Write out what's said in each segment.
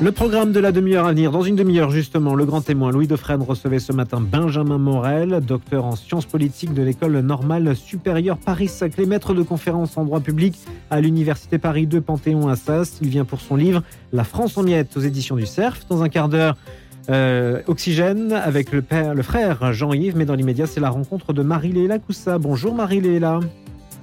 Le programme de la demi-heure à venir, dans une demi-heure justement, le grand témoin Louis Dauphren recevait ce matin Benjamin Morel, docteur en sciences politiques de l'école normale supérieure Paris-Saclay, maître de conférences en droit public à l'université Paris 2 Panthéon-Assas. Il vient pour son livre La France en miettes aux éditions du Cerf. Dans un quart d'heure, euh, Oxygène avec le, le frère Jean-Yves, mais dans l'immédiat, c'est la rencontre de Marie-Léla Coussa. Bonjour Marie-Léla.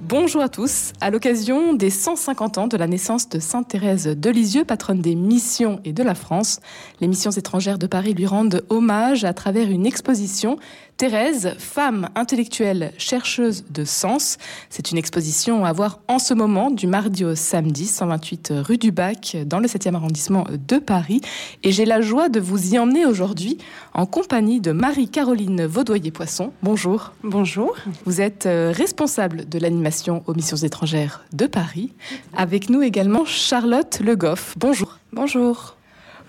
Bonjour à tous. À l'occasion des 150 ans de la naissance de Sainte Thérèse de Lisieux, patronne des missions et de la France, les missions étrangères de Paris lui rendent hommage à travers une exposition Thérèse, femme intellectuelle chercheuse de sens. C'est une exposition à voir en ce moment du mardi au samedi, 128 rue du Bac, dans le 7e arrondissement de Paris. Et j'ai la joie de vous y emmener aujourd'hui en compagnie de Marie-Caroline Vaudoyer-Poisson. Bonjour. Bonjour. Vous êtes euh, responsable de l'animation aux missions étrangères de Paris. Avec nous également Charlotte Le Goff. Bonjour. Bonjour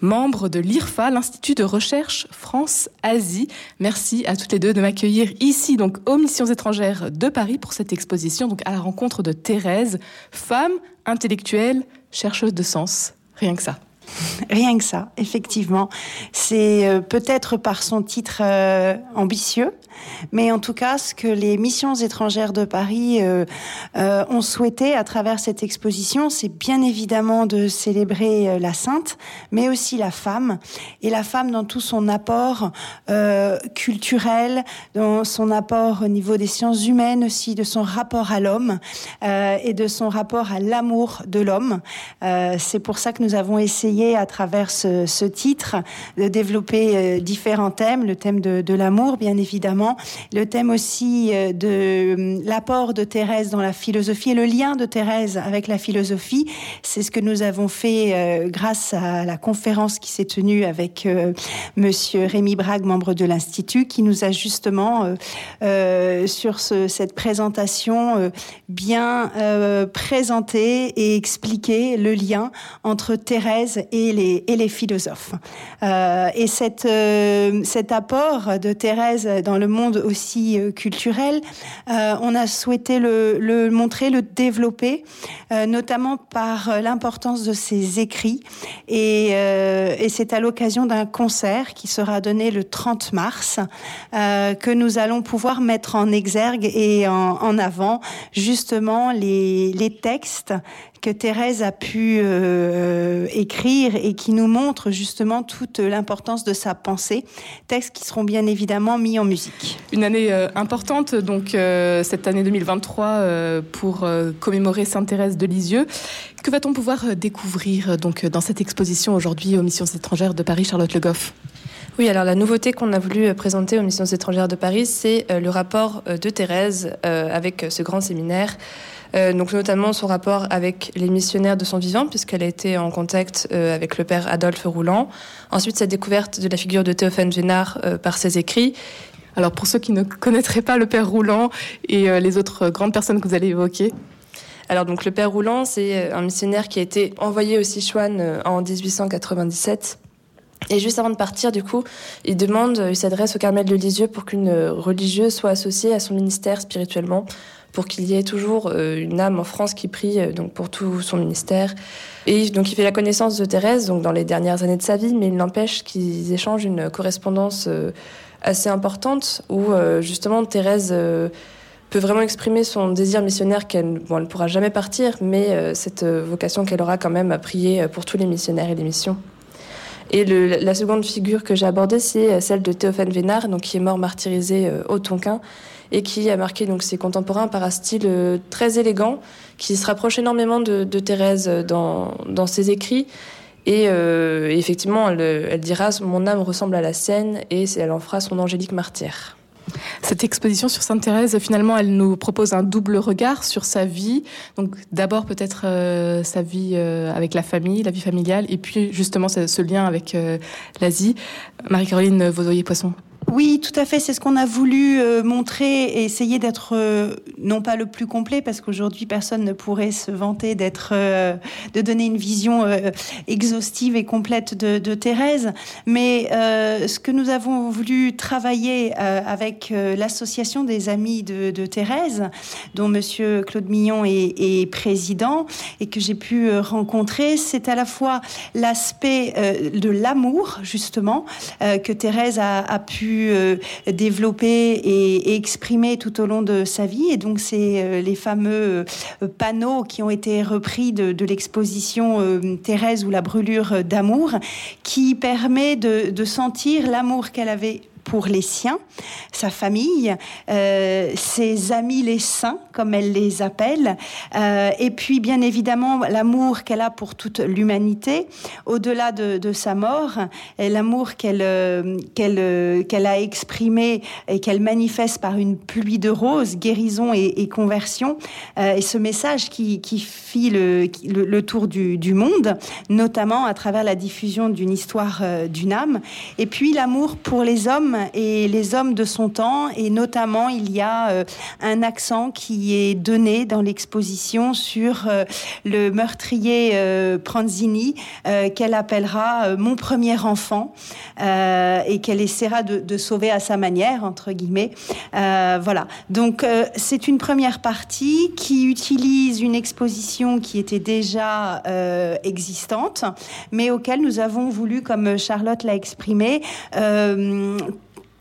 membre de l'IRFA, l'Institut de recherche France-Asie. Merci à toutes les deux de m'accueillir ici, donc aux missions étrangères de Paris pour cette exposition, donc à la rencontre de Thérèse, femme intellectuelle, chercheuse de sens. Rien que ça. Rien que ça, effectivement. C'est euh, peut-être par son titre euh, ambitieux, mais en tout cas, ce que les missions étrangères de Paris euh, euh, ont souhaité à travers cette exposition, c'est bien évidemment de célébrer euh, la sainte, mais aussi la femme, et la femme dans tout son apport culturel, dans son apport au niveau des sciences humaines aussi, de son rapport à l'homme et de son rapport à l'amour de l'homme. c'est pour ça que nous avons essayé à travers ce, titre de développer différents thèmes, le thème de l'amour bien évidemment, le thème aussi euh, de euh, l'apport de Thérèse dans la philosophie et le lien de Thérèse avec la philosophie. C'est ce que nous avons fait euh, grâce à la conférence qui s'est tenue avec Monsieur Rémi Brague, membre de l'Institut, qui nous a justement sur cette présentation bien présenté et expliqué le lien entre Thérèse et les, philosophes. et cette, cet apport de Thérèse dans le monde aussi euh, culturel. Euh, on a souhaité le, montrer, le développer, euh, notamment par l'importance de ses écrits. Et, c'est à l'occasion d'un concert qui sera donné le 30 mars que nous allons pouvoir mettre en exergue et en, avant justement les, les textes que Thérèse a pu euh, écrire et qui nous montre justement toute l'importance de sa pensée. Textes qui seront bien évidemment mis en musique. Une année euh, importante, donc euh, cette année 2023 pour commémorer Sainte Thérèse de Lisieux. Que va-t-on pouvoir découvrir donc dans cette exposition aujourd'hui aux Missions étrangères de Paris, Charlotte Le Goff? Oui, alors la nouveauté qu'on a voulu présenter aux missions étrangères de Paris, c'est le rapport de Thérèse avec ce grand séminaire euh, donc notamment son rapport avec les missionnaires de son vivant, puisqu'elle a été en contact euh, avec le père Adolphe Roulant. Ensuite, sa découverte de la figure de Théophane Vénard euh, par ses écrits. Alors pour ceux qui ne connaîtraient pas le père Roulant et les autres grandes personnes que vous allez évoquer. Alors donc le père Roulant, c'est un missionnaire qui a été envoyé au Sichuan en 1897. Et juste avant de partir, du coup, il demande, il s'adresse au Carmel de Lisieux pour qu'une religieuse soit associée à son ministère spirituellement pour qu'il y ait toujours euh, une âme en France qui prie euh, donc pour tout son ministère. Et donc il fait la connaissance de Thérèse donc dans les dernières années de sa vie, mais il n'empêche qu'ils échangent une correspondance euh, assez importante où justement Thérèse peut vraiment exprimer son désir missionnaire qu'elle ne pourra jamais partir, mais cette vocation qu'elle aura quand même à prier pour tous les missionnaires et les missions. Et la seconde figure que j'ai abordée, c'est celle de Théophane Vénard, donc qui est mort martyrisé au Tonkin et qui a marqué donc ses contemporains par un style euh, très élégant qui se rapproche énormément de, Thérèse dans, dans, ses écrits. Et euh, effectivement, elle, dira Mon âme ressemble à la Seine et elle en fera son angélique martyr. Cette exposition sur Sainte Thérèse, finalement, elle nous propose un double regard sur sa vie. Donc, d'abord peut-être euh, sa vie avec la famille, la vie familiale, et puis justement ce, lien avec l'Asie. Marie-Caroline Vaudoyer-Poisson. Oui, tout à fait. C'est ce qu'on a voulu euh, montrer et essayer d'être euh, non pas le plus complet, parce qu'aujourd'hui personne ne pourrait se vanter d'être, euh, de donner une vision exhaustive et complète de, Thérèse. Mais ce que nous avons voulu travailler avec l'association des amis de, Thérèse, dont Monsieur Claude Mignon est, président et que j'ai pu rencontrer, c'est à la fois l'aspect de l'amour justement que Thérèse a pu euh, développer et, exprimer tout au long de sa vie. Et donc, c'est euh, les fameux euh, panneaux qui ont été repris de, l'exposition Thérèse ou la brûlure d'amour, qui permet de, de sentir l'amour qu'elle avait pour les siens, sa famille, euh, ses amis les saints, comme elle les appelle, euh, et puis bien évidemment l'amour qu'elle a pour toute l'humanité, au-delà de, sa mort, l'amour qu'elle euh, qu'elle qu'elle a exprimé et qu'elle manifeste par une pluie de roses, guérison et, conversion, et ce message qui, qui fit le, le, tour du, du, monde, notamment à travers la diffusion d'une histoire d'une âme, et puis l'amour pour les hommes et les hommes de son temps. Et notamment, il y a euh, un accent qui est donné dans l'exposition sur euh, le meurtrier euh, Pranzini, qu'elle appellera mon premier enfant et qu'elle essaiera de, sauver à sa manière, entre guillemets. voilà. Donc, c'est une première partie qui utilise une exposition qui était déjà existante, mais auquel nous avons voulu, comme Charlotte l'a exprimé,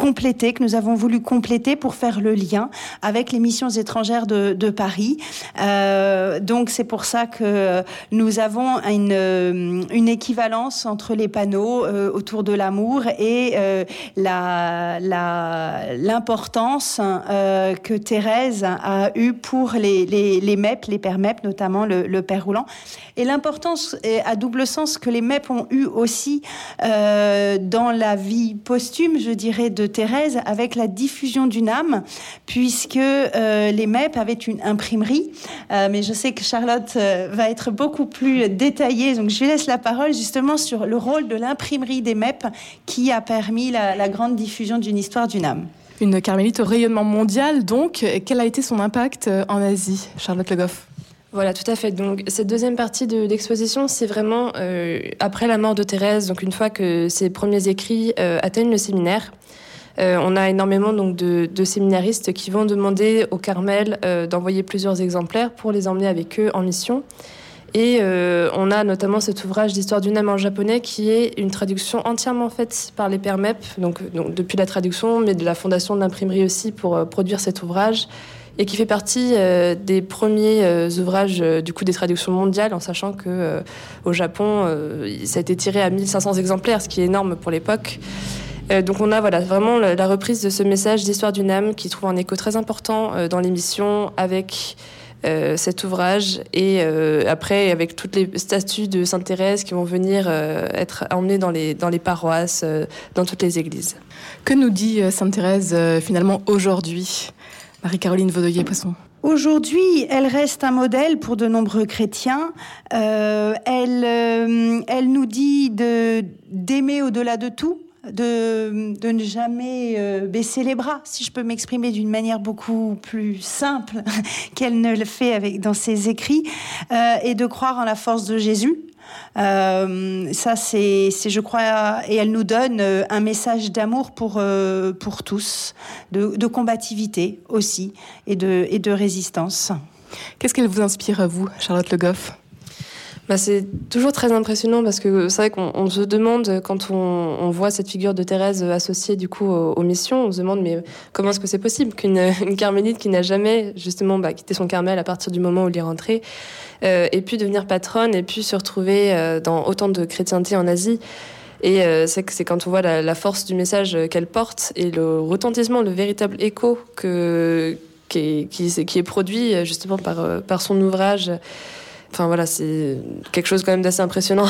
compléter, que nous avons voulu compléter pour faire le lien avec les missions étrangères de, Paris. Euh, donc c'est pour ça que nous avons une, euh, équivalence entre les panneaux euh, autour de l'amour et euh, l'importance que Thérèse a eue pour les, les, les MEP, les pères MEP, notamment le, le père roulant, et l'importance à double sens que les MEP ont eu aussi dans la vie posthume, je dirais, de Thérèse avec la diffusion d'une âme, puisque euh, les MEP avaient une imprimerie. Euh, mais je sais que Charlotte euh, va être beaucoup plus détaillée, donc je lui laisse la parole justement sur le rôle de l'imprimerie des MEP qui a permis la, la grande diffusion d'une histoire d'une âme. Une carmélite au rayonnement mondial, donc. Quel a été son impact en Asie, Charlotte Le Goff? Voilà, tout à fait. Donc cette deuxième partie de l'exposition, c'est vraiment après la mort de Thérèse, donc une fois que ses premiers écrits atteignent le séminaire. Euh, on a énormément donc de, séminaristes qui vont demander au Carmel euh, d'envoyer plusieurs exemplaires pour les emmener avec eux en mission. Et euh, on a notamment cet ouvrage d'histoire d'une âme en japonais qui est une traduction entièrement faite par les pères MEP, donc, depuis la traduction, mais de la fondation de l'imprimerie aussi pour produire cet ouvrage, et qui fait partie des premiers ouvrages du coup des traductions mondiales, en sachant que au Japon, ça a été tiré à 1500 exemplaires, ce qui est énorme pour l'époque. Euh, donc on a voilà vraiment la, reprise de ce message d'histoire d'une âme qui trouve un écho très important euh, dans l'émission avec euh, cet ouvrage et après avec toutes les statues de Sainte Thérèse qui vont venir être emmenées dans les dans les paroisses, dans toutes les églises. Que nous dit Sainte Thérèse finalement aujourd'hui, Marie-Caroline Vaudoyer-Poisson Aujourd'hui, elle reste un modèle pour de nombreux chrétiens. elle, elle nous dit de d'aimer au-delà de tout, de, ne jamais euh, baisser les bras, si je peux m'exprimer d'une manière beaucoup plus simple qu'elle ne le fait dans ses écrits, euh, et de croire en la force de Jésus. Euh, ça, c'est, je crois, et elle nous donne un message d'amour pour, pour tous, de, combativité aussi, et de, et de résistance. Qu'est-ce qu'elle vous inspire, vous, Charlotte Le Goff? Bah, c'est toujours très impressionnant parce que c'est vrai qu'on se demande quand on, voit cette figure de Thérèse associée du coup aux, missions, on se demande mais comment est-ce que c'est possible qu'une une carmélite qui n'a jamais justement bah, quitté son Carmel à partir du moment où il est rentré euh, ait pu devenir patronne et pu se retrouver euh, dans autant de chrétienté en Asie. Et euh, c'est quand on voit la, force du message qu'elle porte et le retentissement, le véritable écho que, qui, est, produit justement par son ouvrage. Enfin voilà, c'est quelque chose quand même d'assez impressionnant.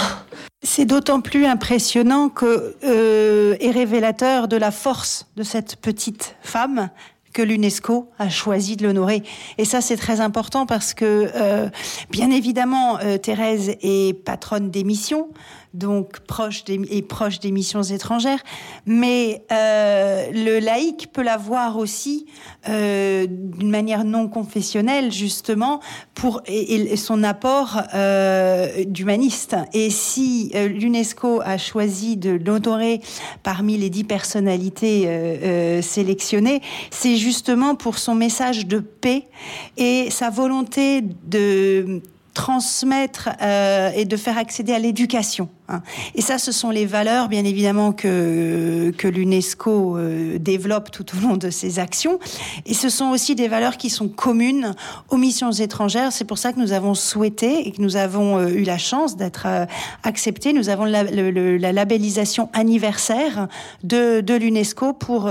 C'est d'autant plus impressionnant que euh, révélateur de la force de cette petite femme que l'UNESCO a choisi de l'honorer. Et ça, c'est très important parce que, euh, bien évidemment, euh, Thérèse est patronne des missions, donc proche des, et proche des missions étrangères, mais euh, le laïc peut la voir aussi d'une manière non confessionnelle, justement, pour et, son apport d'humaniste. Et si l'UNESCO a choisi de l'honorer parmi les dix personnalités sélectionnées, c'est justement pour son message de paix et sa volonté de transmettre euh, et de faire accéder à l'éducation. Hein. Et ça, ce sont les valeurs, bien évidemment, que, que l'UNESCO euh, développe tout au long de ses actions. Et ce sont aussi des valeurs qui sont communes aux missions étrangères. C'est pour ça que nous avons souhaité et que nous avons euh, eu la chance d'être euh, acceptés. Nous avons la, la, labellisation anniversaire de, de l'UNESCO pour,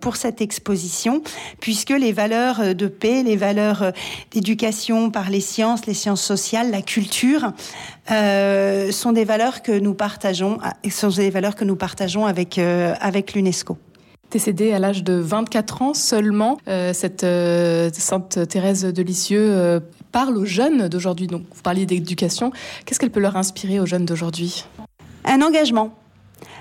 pour cette exposition, puisque les valeurs de paix, les valeurs d'éducation par les sciences, les sciences sociales, la culture, euh, sont des valeurs que nous partageons, sont des valeurs que nous partageons avec, euh, avec l'UNESCO. Décédée à l'âge de 24 ans seulement, euh, cette euh, Sainte Thérèse de Lisieux euh, parle aux jeunes d'aujourd'hui. Donc, vous parliez d'éducation. Qu'est-ce qu'elle peut leur inspirer aux jeunes d'aujourd'hui? Un engagement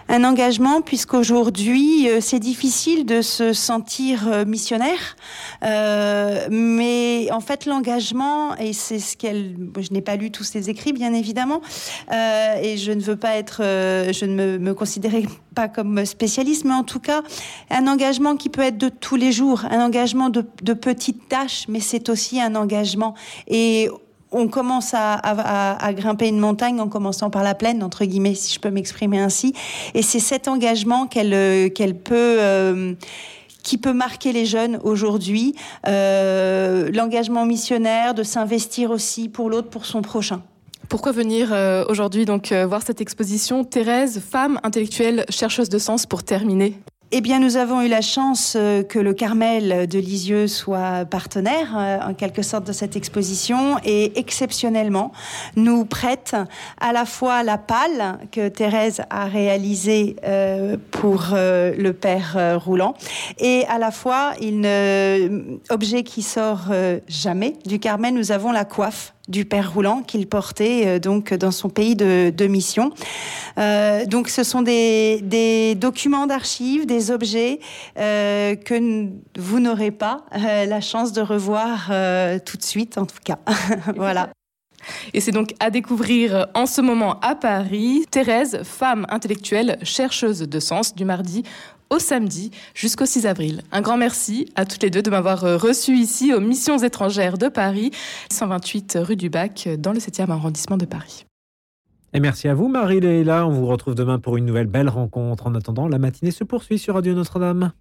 un engagement puisqu'aujourd'hui euh, c'est difficile de se sentir euh, missionnaire, euh, mais en fait l'engagement et c'est ce qu'elle, je n'ai pas lu tous ses écrits bien évidemment euh, et je ne veux pas être, euh, je ne me, me considérais pas comme spécialiste, mais en tout cas un engagement qui peut être de tous les jours, un engagement de, de petites tâches, mais c'est aussi un engagement. Et on commence à, grimper une montagne en commençant par la plaine, entre guillemets, si je peux m'exprimer ainsi. Et c'est cet engagement qu'elle euh, peut... Euh, qui peut marquer les jeunes aujourd'hui, euh, l'engagement missionnaire, de s'investir aussi pour l'autre, pour son prochain. Pourquoi venir aujourd'hui donc voir cette exposition? Thérèse, femme intellectuelle, chercheuse de sens pour terminer eh bien, nous avons eu la chance euh, que le Carmel de Lisieux soit partenaire, euh, en quelque sorte, de cette exposition et exceptionnellement nous prête à la fois la palle que Thérèse a réalisée euh, pour le père roulant et à la fois une objet qui sort jamais du Carmel. Nous avons la coiffe du père roulant qu'il portait euh, donc dans son pays de, mission. Euh, donc ce sont des, documents d'archives, des objets euh, que vous n'aurez pas la chance de revoir tout de suite en tout cas. voilà. Et c'est donc à découvrir en ce moment à Paris, Thérèse, femme intellectuelle, chercheuse de sens, du mardi au samedi jusqu'au 6 avril. Un grand merci à toutes les deux de m'avoir reçu ici aux Missions étrangères de Paris, 128 rue du Bac, dans le 7e arrondissement de Paris. Et merci à vous, Marie Léla. On vous retrouve demain pour une nouvelle belle rencontre. En attendant, la matinée se poursuit sur Radio Notre-Dame.